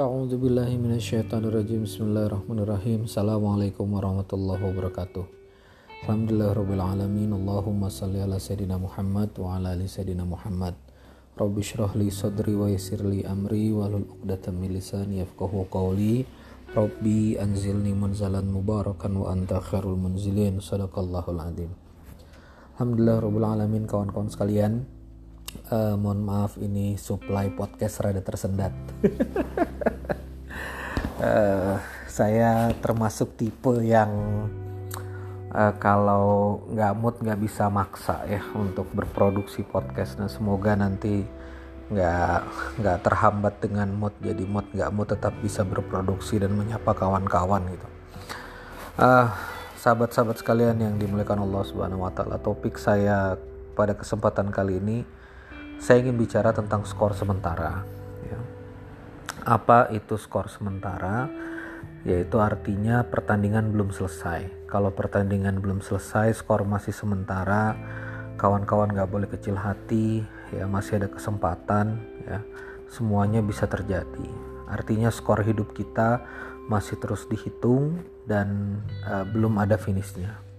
A'udzubillahiminasyaitonirrajim Bismillahirrahmanirrahim. Assalamualaikum warahmatullahi wabarakatuh. Alhamdulillahirrabbilalamin Allahumma salli ala Sayyidina Muhammad wa ala ali Sayyidina Muhammad. Rabbi syrah li sadri wa yasir li amri Walul uqdatan min lisani yafqahu qawli. Rabbi anzilni munzalan mubarakan wa anta khairul munzilin. Sadaqallahul adim Alhamdulillahirrabbilalamin kawan-kawan sekalian uh, mohon maaf ini supply podcast rada tersendat. Uh, saya termasuk tipe yang uh, kalau nggak mood nggak bisa maksa ya untuk berproduksi podcast. Nah semoga nanti nggak nggak terhambat dengan mood. Jadi mood nggak mood tetap bisa berproduksi dan menyapa kawan-kawan gitu. Uh, sahabat-sahabat sekalian yang dimuliakan Allah Subhanahu Wa Taala topik saya pada kesempatan kali ini saya ingin bicara tentang skor sementara. Ya. Apa itu skor sementara? Yaitu artinya pertandingan belum selesai. Kalau pertandingan belum selesai, skor masih sementara. Kawan-kawan gak boleh kecil hati, ya masih ada kesempatan, ya semuanya bisa terjadi. Artinya skor hidup kita masih terus dihitung dan uh, belum ada finishnya.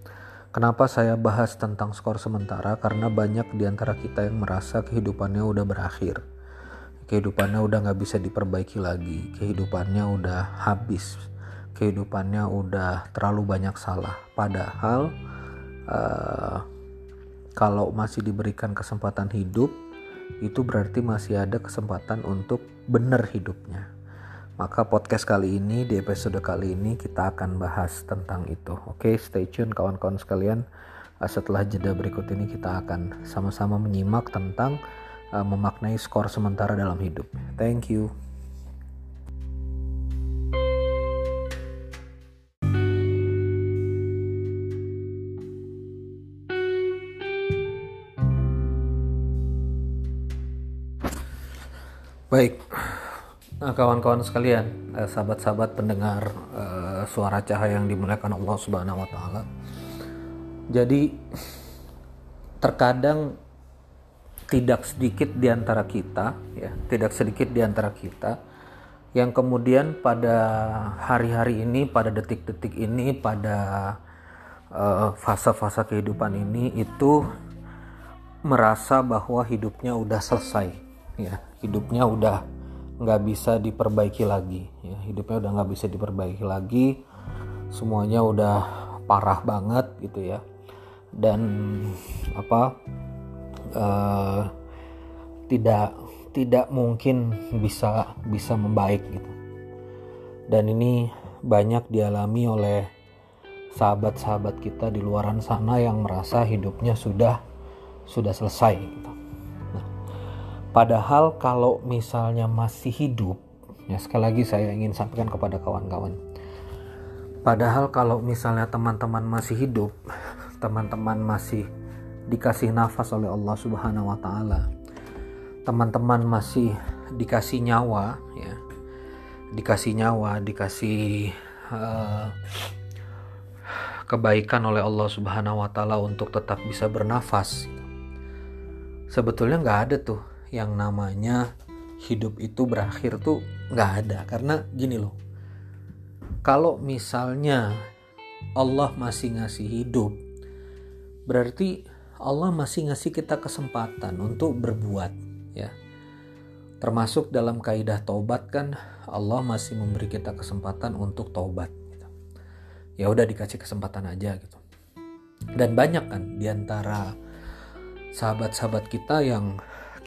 Kenapa saya bahas tentang skor sementara? Karena banyak di antara kita yang merasa kehidupannya udah berakhir. Kehidupannya udah nggak bisa diperbaiki lagi. Kehidupannya udah habis. Kehidupannya udah terlalu banyak salah. Padahal uh, kalau masih diberikan kesempatan hidup, itu berarti masih ada kesempatan untuk benar hidupnya. Maka podcast kali ini di episode kali ini kita akan bahas tentang itu. Oke, stay tune kawan-kawan sekalian. Uh, setelah jeda berikut ini kita akan sama-sama menyimak tentang uh, memaknai skor sementara dalam hidup. Thank you. Baik, Nah, kawan-kawan sekalian, eh, sahabat-sahabat pendengar uh, suara cahaya yang dimuliakan Allah Subhanahu wa taala. Jadi terkadang tidak sedikit di antara kita, ya, tidak sedikit di antara kita yang kemudian pada hari-hari ini, pada detik-detik ini, pada uh, fase-fase kehidupan ini itu merasa bahwa hidupnya udah selesai, ya, hidupnya udah nggak bisa diperbaiki lagi ya. Hidupnya udah nggak bisa diperbaiki lagi. Semuanya udah parah banget gitu ya. Dan apa uh, tidak tidak mungkin bisa bisa membaik gitu. Dan ini banyak dialami oleh sahabat-sahabat kita di luaran sana yang merasa hidupnya sudah sudah selesai gitu Padahal kalau misalnya masih hidup, ya sekali lagi saya ingin sampaikan kepada kawan-kawan. Padahal kalau misalnya teman-teman masih hidup, teman-teman masih dikasih nafas oleh Allah Subhanahu wa taala. Teman-teman masih dikasih nyawa ya. Dikasih nyawa, dikasih uh, kebaikan oleh Allah Subhanahu wa taala untuk tetap bisa bernafas. Sebetulnya nggak ada tuh yang namanya hidup itu berakhir tuh nggak ada. Karena gini loh kalau misalnya Allah masih ngasih hidup berarti Allah masih ngasih kita kesempatan untuk berbuat ya. Termasuk dalam kaidah taubat kan Allah masih memberi kita kesempatan untuk taubat gitu. ya udah dikasih kesempatan aja gitu. Dan banyak kan di antara sahabat-sahabat kita yang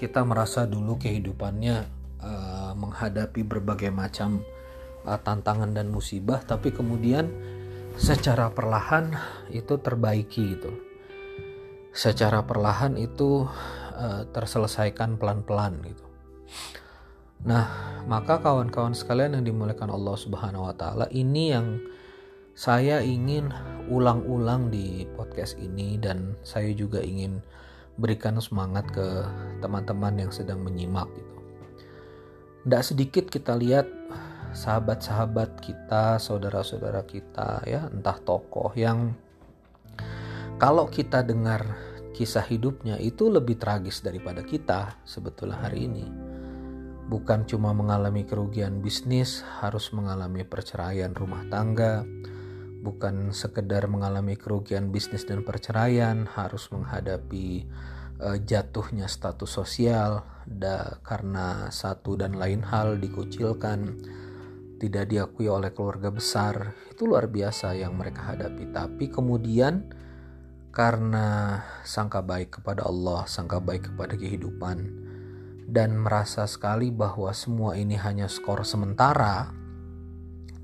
kita merasa dulu kehidupannya uh, menghadapi berbagai macam uh, tantangan dan musibah tapi kemudian secara perlahan itu terbaiki gitu. Secara perlahan itu uh, terselesaikan pelan-pelan gitu. Nah maka kawan-kawan sekalian yang dimuliakan Allah Subhanahu wa taala ini yang saya ingin ulang-ulang di podcast ini dan saya juga ingin berikan semangat ke teman-teman yang sedang menyimak gitu. Tidak sedikit kita lihat sahabat-sahabat kita, saudara-saudara kita ya, entah tokoh yang kalau kita dengar kisah hidupnya itu lebih tragis daripada kita sebetulnya hari ini. bukan cuma mengalami kerugian bisnis, harus mengalami perceraian rumah tangga, bukan sekedar mengalami kerugian bisnis dan perceraian, harus menghadapi uh, jatuhnya status sosial da, karena satu dan lain hal dikucilkan, tidak diakui oleh keluarga besar. Itu luar biasa yang mereka hadapi. Tapi kemudian karena sangka baik kepada Allah, sangka baik kepada kehidupan, dan merasa sekali bahwa semua ini hanya skor sementara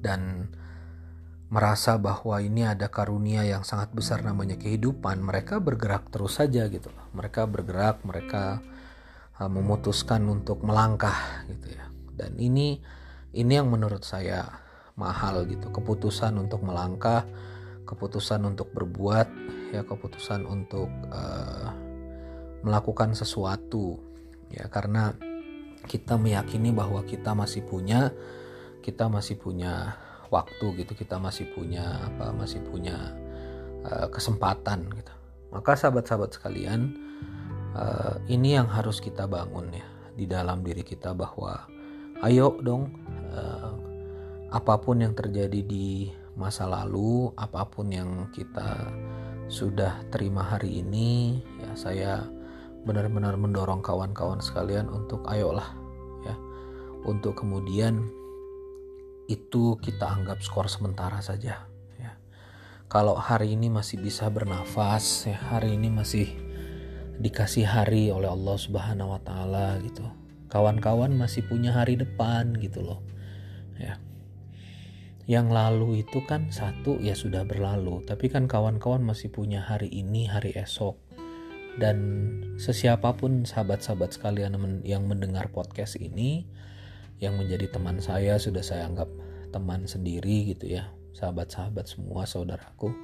dan merasa bahwa ini ada karunia yang sangat besar namanya kehidupan, mereka bergerak terus saja gitu. Mereka bergerak, mereka uh, memutuskan untuk melangkah gitu ya. Dan ini ini yang menurut saya mahal gitu, keputusan untuk melangkah, keputusan untuk berbuat, ya keputusan untuk uh, melakukan sesuatu ya karena kita meyakini bahwa kita masih punya kita masih punya waktu gitu kita masih punya apa masih punya uh, kesempatan gitu. Maka sahabat-sahabat sekalian uh, ini yang harus kita bangun ya di dalam diri kita bahwa ayo dong uh, apa pun yang terjadi di masa lalu apa pun yang kita sudah terima hari ini ya saya benar-benar mendorong kawan-kawan sekalian untuk ayolah ya untuk kemudian itu kita anggap skor sementara saja ya. Kalau hari ini masih bisa bernafas ya hari ini masih dikasih hari oleh Allah Subhanahu wa taala gitu. Kawan-kawan masih punya hari depan gitu loh ya. Yang lalu itu kan satu ya sudah berlalu. Tapi kan kawan-kawan masih punya hari ini hari esok. Dan sesiapapun sahabat-sahabat sekalian yang mendengar podcast ini yang menjadi teman saya sudah saya anggap teman sendiri gitu ya sahabat-sahabat semua saudaraku.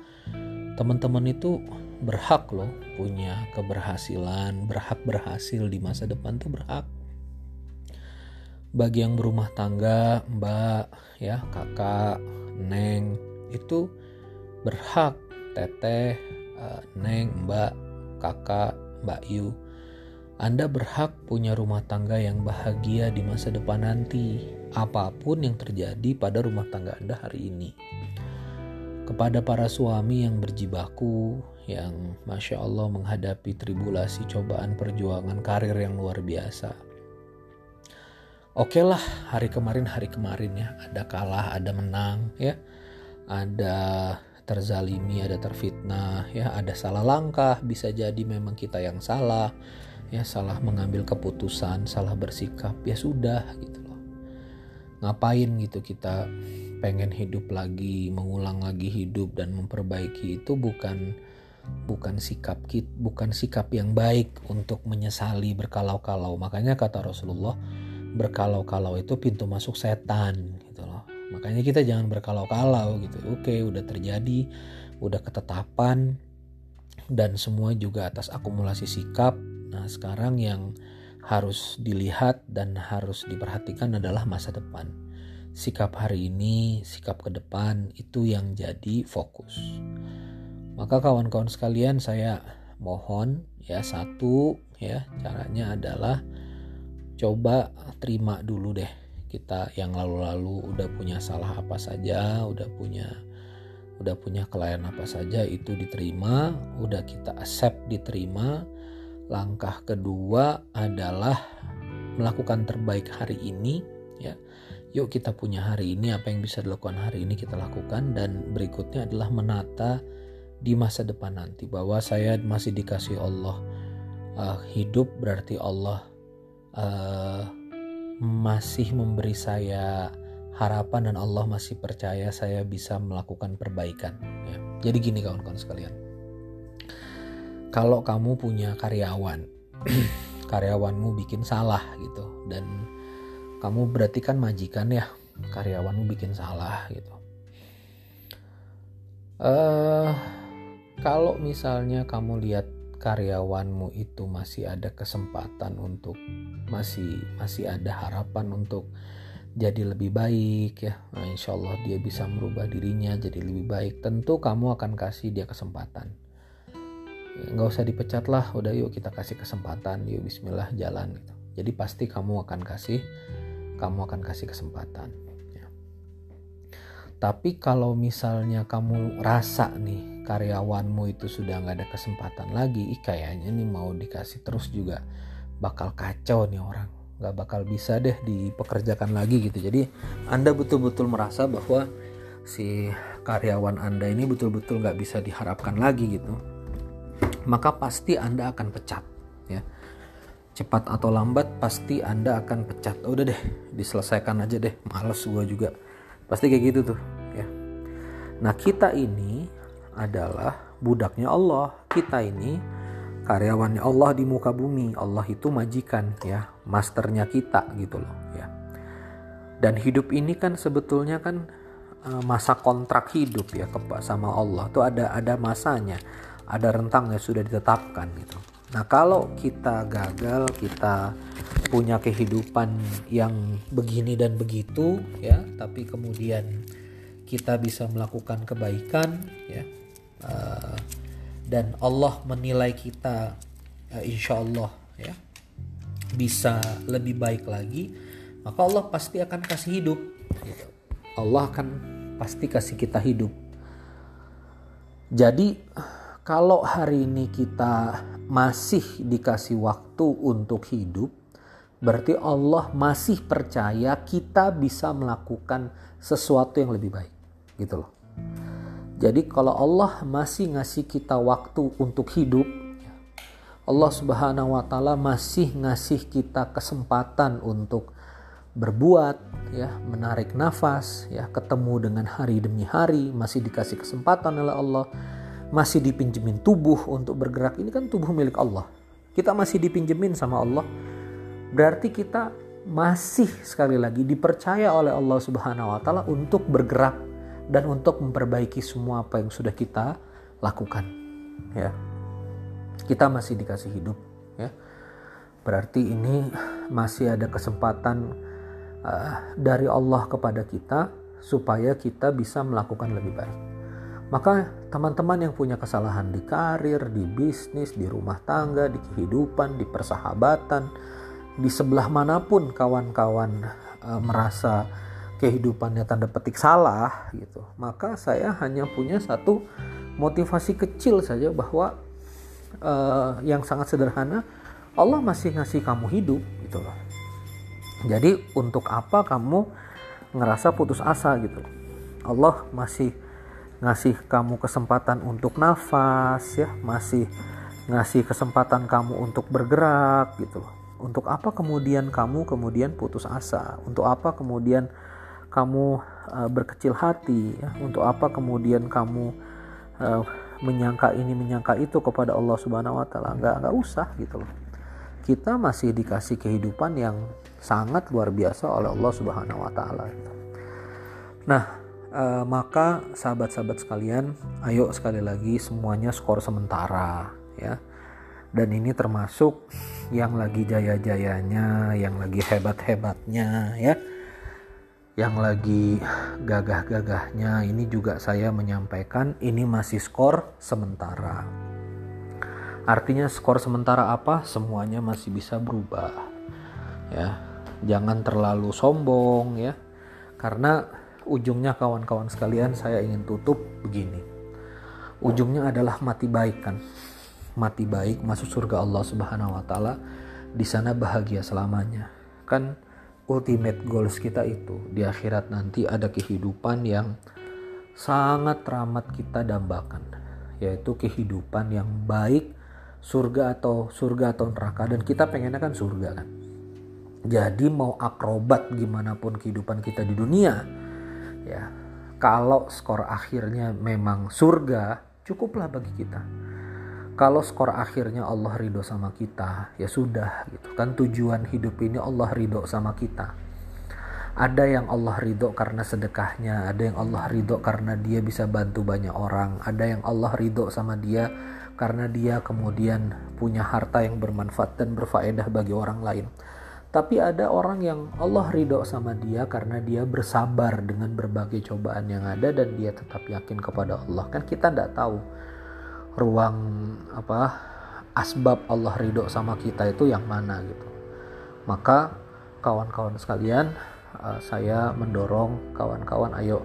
Teman-teman itu berhak loh punya keberhasilan berhak berhasil di masa depan tuh berhak. Bagi yang berumah tangga mbak ya kakak neng itu berhak. Teteh eh, neng mbak kakak, Mbak Yu, Anda berhak punya rumah tangga yang bahagia di masa depan nanti, apa pun yang terjadi pada rumah tangga Anda hari ini. Kepada para suami yang berjibaku, yang masya Allah menghadapi tribulasi cobaan perjuangan karir yang luar biasa. Oke okay lah, hari kemarin hari kemarin ya, ada kalah, ada menang ya, ada terzalimi, ada terfitnah, ya ada salah langkah, bisa jadi memang kita yang salah, ya salah mengambil keputusan, salah bersikap, ya sudah gitu. Ngapain gitu kita pengen hidup lagi, mengulang lagi hidup dan memperbaiki itu bukan bukan sikap kit, bukan sikap yang baik untuk menyesali berkalau-kalau. Makanya kata Rasulullah, berkalau-kalau itu pintu masuk setan gitu loh. Makanya kita jangan berkalau-kalau gitu. Oke udah terjadi udah ketetapan dan semua juga atas akumulasi sikap. Nah sekarang yang harus dilihat dan harus diperhatikan adalah masa depan sikap hari ini sikap ke depan itu yang jadi fokus maka kawan-kawan sekalian saya mohon ya satu ya caranya adalah coba terima dulu deh kita yang lalu-lalu udah punya salah apa saja, udah punya udah punya klien apa saja itu diterima, udah kita accept diterima. Langkah kedua adalah melakukan terbaik hari ini ya. Yuk kita punya hari ini apa yang bisa dilakukan hari ini kita lakukan dan berikutnya adalah menata di masa depan nanti bahwa saya masih dikasih Allah uh, hidup berarti Allah uh, masih memberi saya harapan dan Allah masih percaya saya bisa melakukan perbaikan. Ya. Jadi gini kawan-kawan sekalian, kalau kamu punya karyawan, karyawanmu bikin salah gitu, dan kamu berarti kan majikan ya, karyawanmu bikin salah gitu. Uh, kalau misalnya kamu lihat karyawanmu itu masih ada kesempatan untuk masih masih ada harapan untuk jadi lebih baik ya nah, insya Allah dia bisa merubah dirinya jadi lebih baik tentu kamu akan kasih dia kesempatan nggak usah dipecat lah udah yuk kita kasih kesempatan yuk Bismillah jalan gitu. Jadi pasti kamu akan kasih kamu akan kasih kesempatan ya. tapi kalau misalnya kamu rasa nih karyawanmu itu sudah nggak ada kesempatan lagi ih kayaknya nih mau dikasih terus juga bakal kacau nih orang. Nggak bakal bisa deh dipekerjakan lagi gitu. Jadi anda betul-betul merasa bahwa si karyawan anda ini betul-betul nggak bisa diharapkan lagi gitu maka pasti anda akan pecat ya. Cepat atau lambat pasti anda akan pecat. Oh, udah deh diselesaikan aja deh. Males gue juga. Pasti kayak gitu tuh ya. Nah kita ini adalah budaknya Allah. Kita ini karyawannya Allah di muka bumi. Allah itu majikan ya. Masternya kita gitu loh ya. Dan hidup ini kan sebetulnya kan eh, masa kontrak hidup ya sama Allah. Tuh ada ada masanya ada rentangnya sudah ditetapkan gitu nah kalau kita gagal kita punya kehidupan yang begini dan begitu ya tapi kemudian kita bisa melakukan kebaikan ya uh, dan Allah menilai kita uh, insya Allah ya bisa lebih baik lagi maka Allah pasti akan kasih hidup gitu. Allah akan pasti kasih kita hidup jadi kalau hari ini kita masih dikasih waktu untuk hidup berarti Allah masih percaya kita bisa melakukan sesuatu yang lebih baik gitu loh. Jadi kalau Allah masih ngasih kita waktu untuk hidup, Allah Subhanahu wa taala masih ngasih kita kesempatan untuk berbuat ya, menarik nafas ya, ketemu dengan hari demi hari, masih dikasih kesempatan oleh Allah, masih dipinjemin tubuh untuk bergerak. Ini kan tubuh milik Allah. Kita masih dipinjemin sama Allah. Berarti kita masih sekali lagi dipercaya oleh Allah Subhanahu wa taala untuk bergerak dan untuk memperbaiki semua apa yang sudah kita lakukan ya kita masih dikasih hidup ya berarti ini masih ada kesempatan uh, dari Allah kepada kita supaya kita bisa melakukan lebih baik maka teman-teman yang punya kesalahan di karir, di bisnis, di rumah tangga, di kehidupan, di persahabatan, di sebelah mana pun kawan-kawan uh, merasa kehidupannya tanda petik salah gitu maka saya hanya punya satu motivasi kecil saja bahwa uh, yang sangat sederhana Allah masih ngasih kamu hidup gitu loh. Jadi untuk apa kamu ngerasa putus asa gitu? Allah masih ngasih kamu kesempatan untuk nafas ya. Masih ngasih kesempatan kamu untuk bergerak gitu loh. Untuk apa kemudian kamu kemudian putus asa? Untuk apa kemudian kamu uh, berkecil hati ya? Untuk apa kemudian kamu uh, menyangka ini menyangka itu kepada Allah Subhanahu wa taala? Nggak nggak usah gitu loh. Kita masih dikasih kehidupan yang sangat luar biasa oleh Allah Subhanahu wa taala gitu. nah uh, maka sahabat-sahabat sekalian ayo sekali lagi semuanya skor sementara ya dan ini termasuk yang lagi jaya-jayanya, yang lagi hebat-hebatnya ya yang lagi gagah-gagahnya ini juga saya menyampaikan ini masih skor sementara. Artinya skor sementara apa? Semuanya masih bisa berubah. Ya. Jangan terlalu sombong ya. Karena ujungnya kawan-kawan sekalian saya ingin tutup begini. Ujungnya adalah mati baik kan. Mati baik masuk surga Allah Subhanahu wa taala. Di sana bahagia selamanya. Kan ultimate goals kita itu di akhirat nanti ada kehidupan yang sangat teramat kita dambakan yaitu kehidupan yang baik surga atau surga atau neraka dan kita pengennya kan surga kan jadi mau akrobat gimana pun kehidupan kita di dunia ya kalau skor akhirnya memang surga cukuplah bagi kita. Kalau skor akhirnya Allah ridho sama kita ya sudah gitu. Kan tujuan hidup ini Allah ridho sama kita. Ada yang Allah ridho karena sedekahnya ada yang Allah ridho karena dia bisa bantu banyak orang ada yang Allah ridho sama dia karena dia kemudian punya harta yang bermanfaat dan berfaedah bagi orang lain tapi ada orang yang Allah ridho sama dia karena dia bersabar dengan berbagai cobaan yang ada dan dia tetap yakin kepada Allah. Kan kita tidak tahu ruang apa asbab Allah ridho sama kita itu yang mana gitu. Maka kawan-kawan sekalian uh, saya mendorong kawan-kawan ayo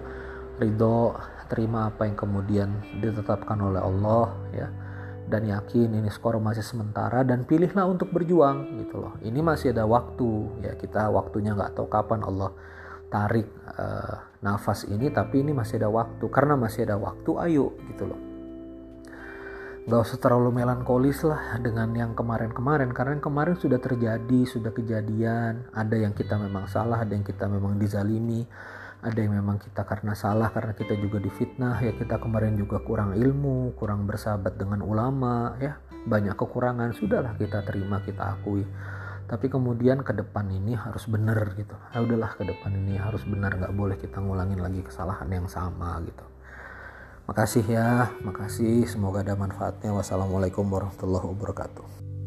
ridho terima apa yang kemudian ditetapkan oleh Allah ya dan yakin ini skor masih sementara dan pilihlah untuk berjuang gitu loh. Ini masih ada waktu ya kita waktunya nggak tahu kapan Allah tarik uh, nafas ini tapi ini masih ada waktu. Karena masih ada waktu ayo gitu loh. Nggak usah terlalu melankolis lah dengan yang kemarin-kemarin karena yang kemarin sudah terjadi sudah kejadian. Ada yang kita memang salah ada yang kita memang dizalimi ada yang memang kita karena salah karena kita juga difitnah ya kita kemarin juga kurang ilmu kurang bersahabat dengan ulama ya banyak kekurangan sudahlah kita terima kita akui. Tapi kemudian ke depan ini harus benar gitu. Ya udahlah ke depan ini harus benar nggak boleh kita ngulangin lagi kesalahan yang sama gitu. Makasih ya makasih. Semoga ada manfaatnya. Wassalamualaikum warahmatullahi wabarakatuh